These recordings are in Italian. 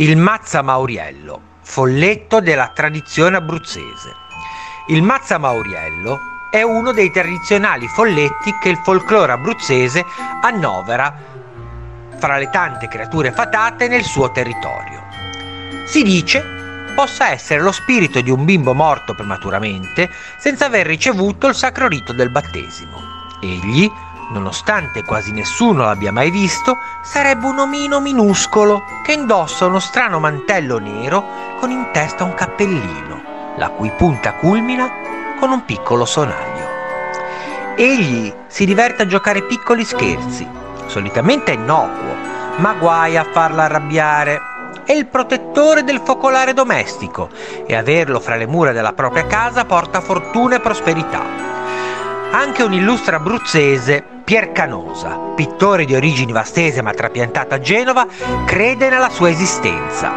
Il Mazza Mauriello, folletto della tradizione abruzzese. Il Mazza Mauriello è uno dei tradizionali folletti che il folklore abruzzese annovera fra le tante creature fatate nel suo territorio. Si dice possa essere lo spirito di un bimbo morto prematuramente senza aver ricevuto il sacro rito del battesimo. Egli, nonostante quasi nessuno l'abbia mai visto, sarebbe un omino minuscolo che indossa uno strano mantello nero con in testa un cappellino, la cui punta culmina con un piccolo sonaglio. Egli si diverte a giocare piccoli scherzi, solitamente innocuo, ma guai a farla arrabbiare. È il protettore del focolare domestico e averlo fra le mura della propria casa porta fortuna e prosperità. Anche un illustre abruzzese, Pier Canosa, pittore di origini vastese ma trapiantato a Genova, crede nella sua esistenza,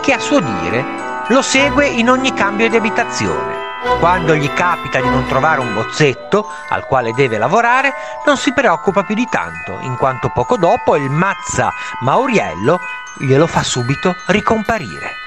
che a suo dire lo segue in ogni cambio di abitazione. Quando gli capita di non trovare un bozzetto al quale deve lavorare, non si preoccupa più di tanto, in quanto poco dopo il mazza Mauriello glielo fa subito ricomparire.